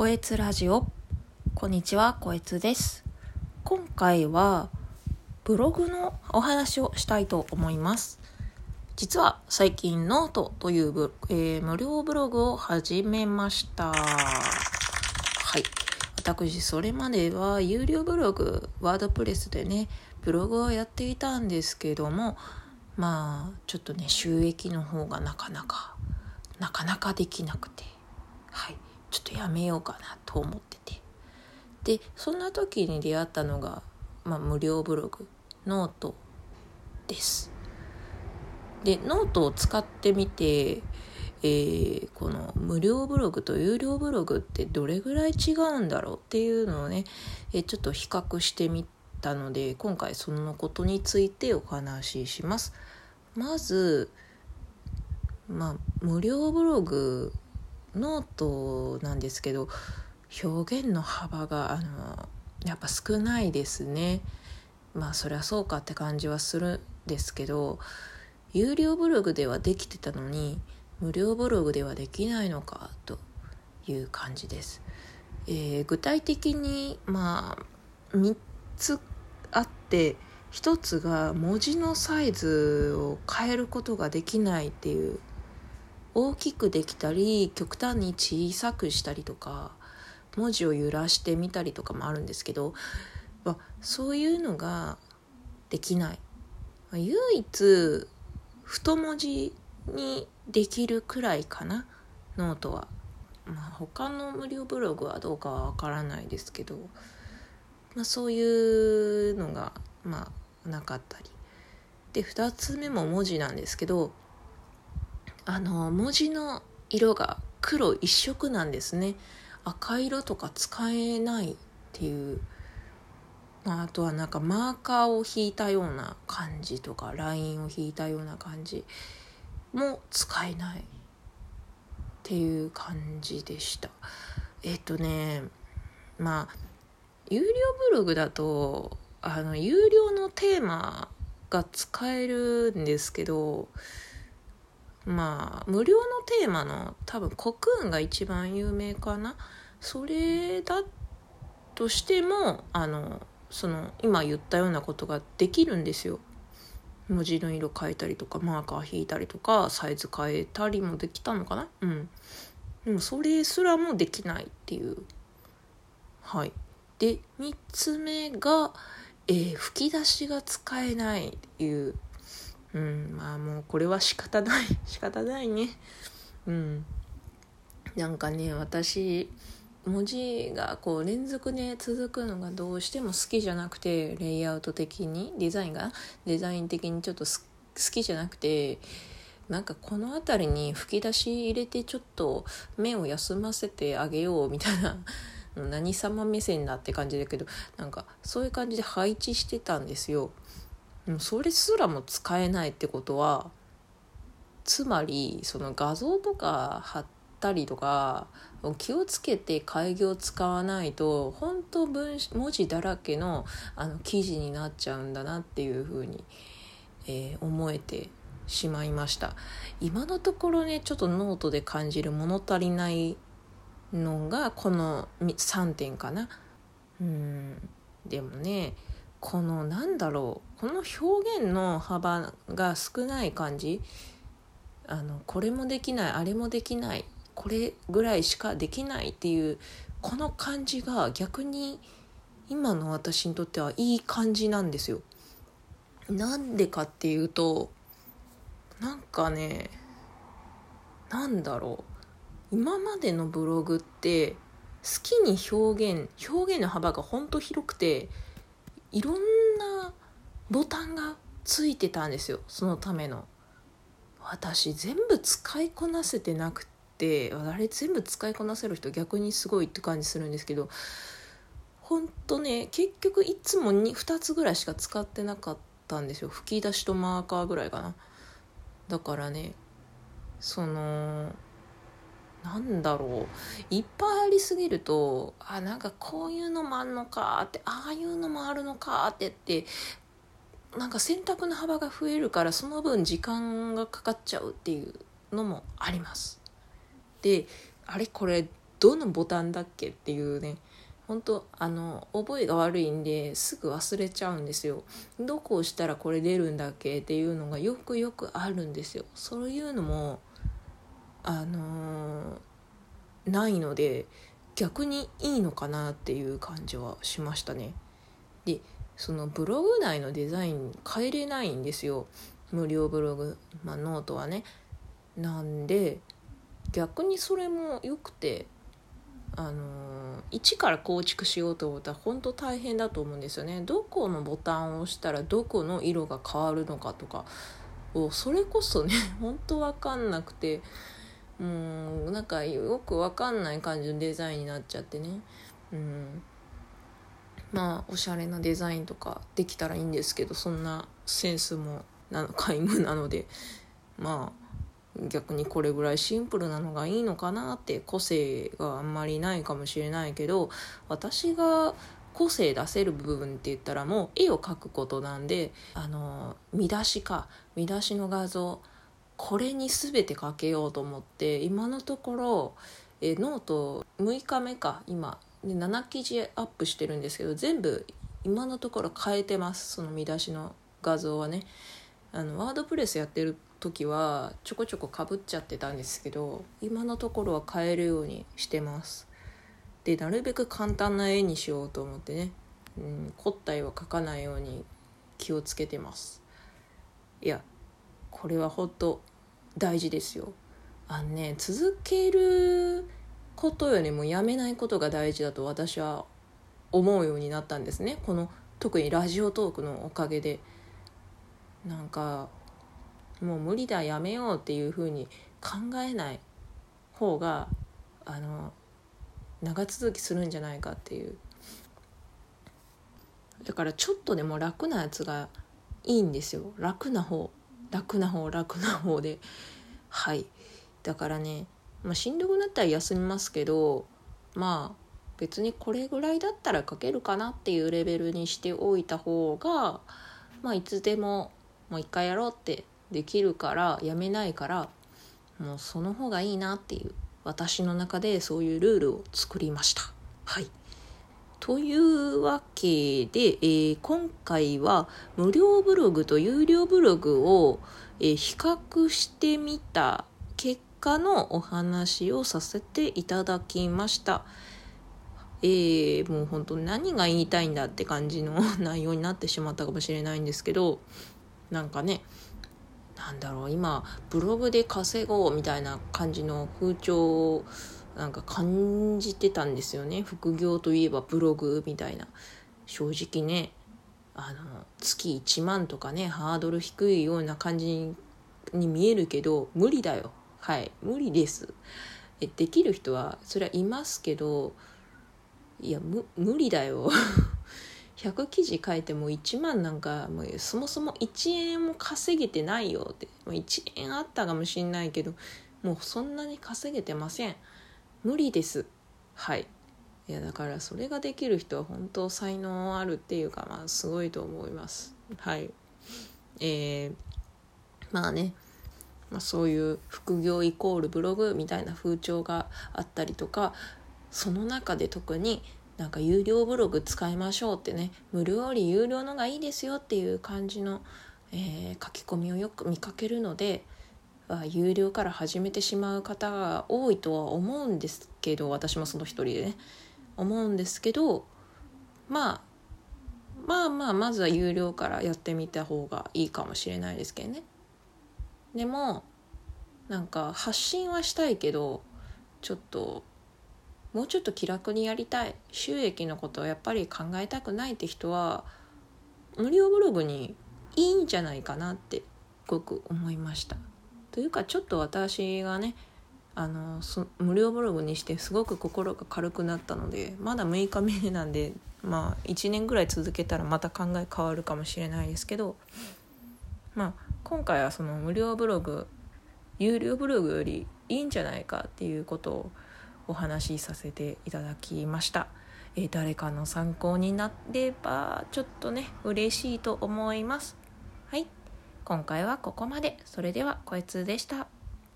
こえつラジオ。こんにちはこえつです。今回はブログのお話をしたいと思います。実は最近ノートというブ、えー、無料ブログを始めました。はい。私それまでは有料ブログ WordPress でねブログをやっていたんですけどもまあちょっとね収益の方がなかなかなかなかできなくて。はい。ちょっとやめようかなと思ってて。でそんな時に出会ったのが、まあ、無料ブログノートです。でノートを使ってみて、えー、この無料ブログと有料ブログってどれぐらい違うんだろうっていうのをね、えー、ちょっと比較してみたので今回そのことについてお話しします。まずまあ無料ブログノートなんですけど表現の幅があのやっぱ少ないですね。まあそりゃそうかって感じはするんですけど有料ブログではできてたのに無料ブログではできないのかという感じです、えー、具体的にまあ3つあって1つが文字のサイズを変えることができないっていう大きくできたり極端に小さくしたりとか文字を揺らしてみたりとかもあるんですけど、そういうのができない、唯一太文字にできるくらいかなノートは、まあ、他の無料ブログはどうかはわからないですけど、まあ、そういうのがまあなかったり。で2つ目も文字なんですけどあの文字の色が黒一色なんですね。赤色とか使えないっていう、あ、あとはなんかマーカーを引いたような感じとかラインを引いたような感じも使えないっていう感じでした。えっとねまあ有料ブログだとあの有料のテーマが使えるんですけどまあ無料のテーマの多分コクーンが一番有名かな。それだとしてもあのその今言ったようなことができるんですよ。文字の色変えたりとかマーカー引いたりとかサイズ変えたりもできたのかな？うん。でもそれすらもできないっていう。はい。で3つ目が、えー、吹き出しが使えないっていう。うんまあもうこれは仕方ない 仕方ないねうんなんかね私文字がこう連続で続くのがどうしても好きじゃなくてレイアウト的にデザインがデザイン的にちょっと好きじゃなくてなんかこの辺りに吹き出し入れてちょっと目を休ませてあげようみたいな 何様目線だって感じだけどなんかそういう感じで配置してたんですよ。それすらも使えないってことはつまりその画像とか貼ったりとか気をつけて開業使わないと本当文文字だらけのあの記事になっちゃうんだなっていうふうに、えー、思えてしまいました。今のところねちょっとノートで感じる物足りないのがこの3点かな。うん。でもねこのなんだろうこの表現の幅が少ない感じ？あのこれもできないあれもできないこれぐらいしかできないっていうこの感じが逆に今の私にとってはいい感じなんですよ。なんでかっていうとなんかねなんだろう今までのブログって好きに表現表現の幅がほんと広くていろんなボタンがついてたんですよそのための。私全部使いこなせてなくてあれ全部使いこなせる人逆にすごいって感じするんですけどほんとね結局いつも 2, 2つぐらいしか使ってなかったんですよ。吹き出しとマーカーぐらいかな。だからねそのなんだろう。いっぱいありすぎるとあなんかこういうのもあるのかってああいうのもあるのかってってなんか選択の幅が増えるからその分時間がかかっちゃうっていうのもあります。であれこれどのボタンだっけっていうね本当あの覚えが悪いんですぐ忘れちゃうんですよ。どこをしたらこれ出るんだっけっていうのがよくよくあるんですよ。そういうのもあのー、ないので逆にいいのかなっていう感じはしましたね。でそのブログ内のデザイン変えれないんですよ。無料ブログ、まあ、ノートはね。なんで逆にそれも良くてあの一から構築しようと思ったら本当大変だと思うんですよね。どこのボタンを押したらどこの色が変わるのかとか。をそれこそね 本当分かんなくて。うんなんかよく分かんない感じのデザインになっちゃってね。うん。まあおしゃれなデザインとかできたらいいんですけどそんなセンスもな皆無なのでまあ逆にこれぐらいシンプルなのがいいのかなって個性があんまりないかもしれないけど私が個性出せる部分って言ったらもう絵を描くことなんであの見出しか見出しの画像これに全て描けようと思って今のところえノート6日目か今。で7記事アップしてるんですけど全部今のところ変えてます。その見出しの画像はね。あのワードプレスやってる時はちょこちょこかぶっちゃってたんですけど今のところは変えるようにしてます。でなるべく簡単な絵にしようと思ってね、うん、凝った絵は描かないように気をつけてます。いやこれは本当大事ですよ。あのね続けることよりもやめないことが大事だと私は思うようになったんですね。この特にラジオトークのおかげで。なんかもう無理だやめようっていうふうに考えない方があの長続きするんじゃないかっていう。だからちょっとでも楽なやつがいいんですよ。楽な方。楽な方楽な方で。はい。だからね、まあ、しんどくなったら休みますけどまあ別にこれぐらいだったら書けるかなっていうレベルにしておいた方がまあいつでももう一回やろうってできるからやめないからもうその方がいいなっていう私の中でそういうルールを作りました。はい。というわけで、えー、今回は無料ブログと有料ブログを、えー、比較してみた結果のお話をさせていただきました。えー、もう本当何が言いたいんだって感じの内容になってしまったかもしれないんですけどなんかねなんだろう今ブログで稼ごうみたいな感じの風潮をなんか感じてたんですよね。副業といえばブログみたいな。正直ねあの月1万とかねハードル低いような感じに見えるけど無理だよ。はい。無理です。えできる人はそれはいますけどいや無理だよ。100記事書いても1万なんかもうそもそも1円も稼げてないよって。1円あったかもしんないけどもうそんなに稼げてません。無理です。はい。いやだからそれができる人は本当才能あるっていうかまあすごいと思います。はい。えー、まあね。まあ、そういう副業イコールブログみたいな風潮があったりとかその中で特になんか有料ブログ使いましょうってね。無料より有料のがいいですよっていう感じの、えー、書き込みをよく見かけるので有料から始めてしまう方が多いとは思うんですけど私もその一人でね。思うんですけどまあまあまあまずは有料からやってみた方がいいかもしれないですけどね。でもなんか発信はしたいけどちょっともうちょっと気楽にやりたい。収益のことをやっぱり考えたくないって人は無料ブログにいいんじゃないかなってすごく思いました。というかちょっと私がねあの無料ブログにしてすごく心が軽くなったのでまだ6日目なんでまあ1年ぐらい続けたらまた考え変わるかもしれないですけどまあ今回はその無料ブログ有料ブログよりいいんじゃないかっていうことをお話しさせていただきました。えー、誰かの参考になればちょっとね嬉しいと思います。はい今回はここまでそれではこいつでした。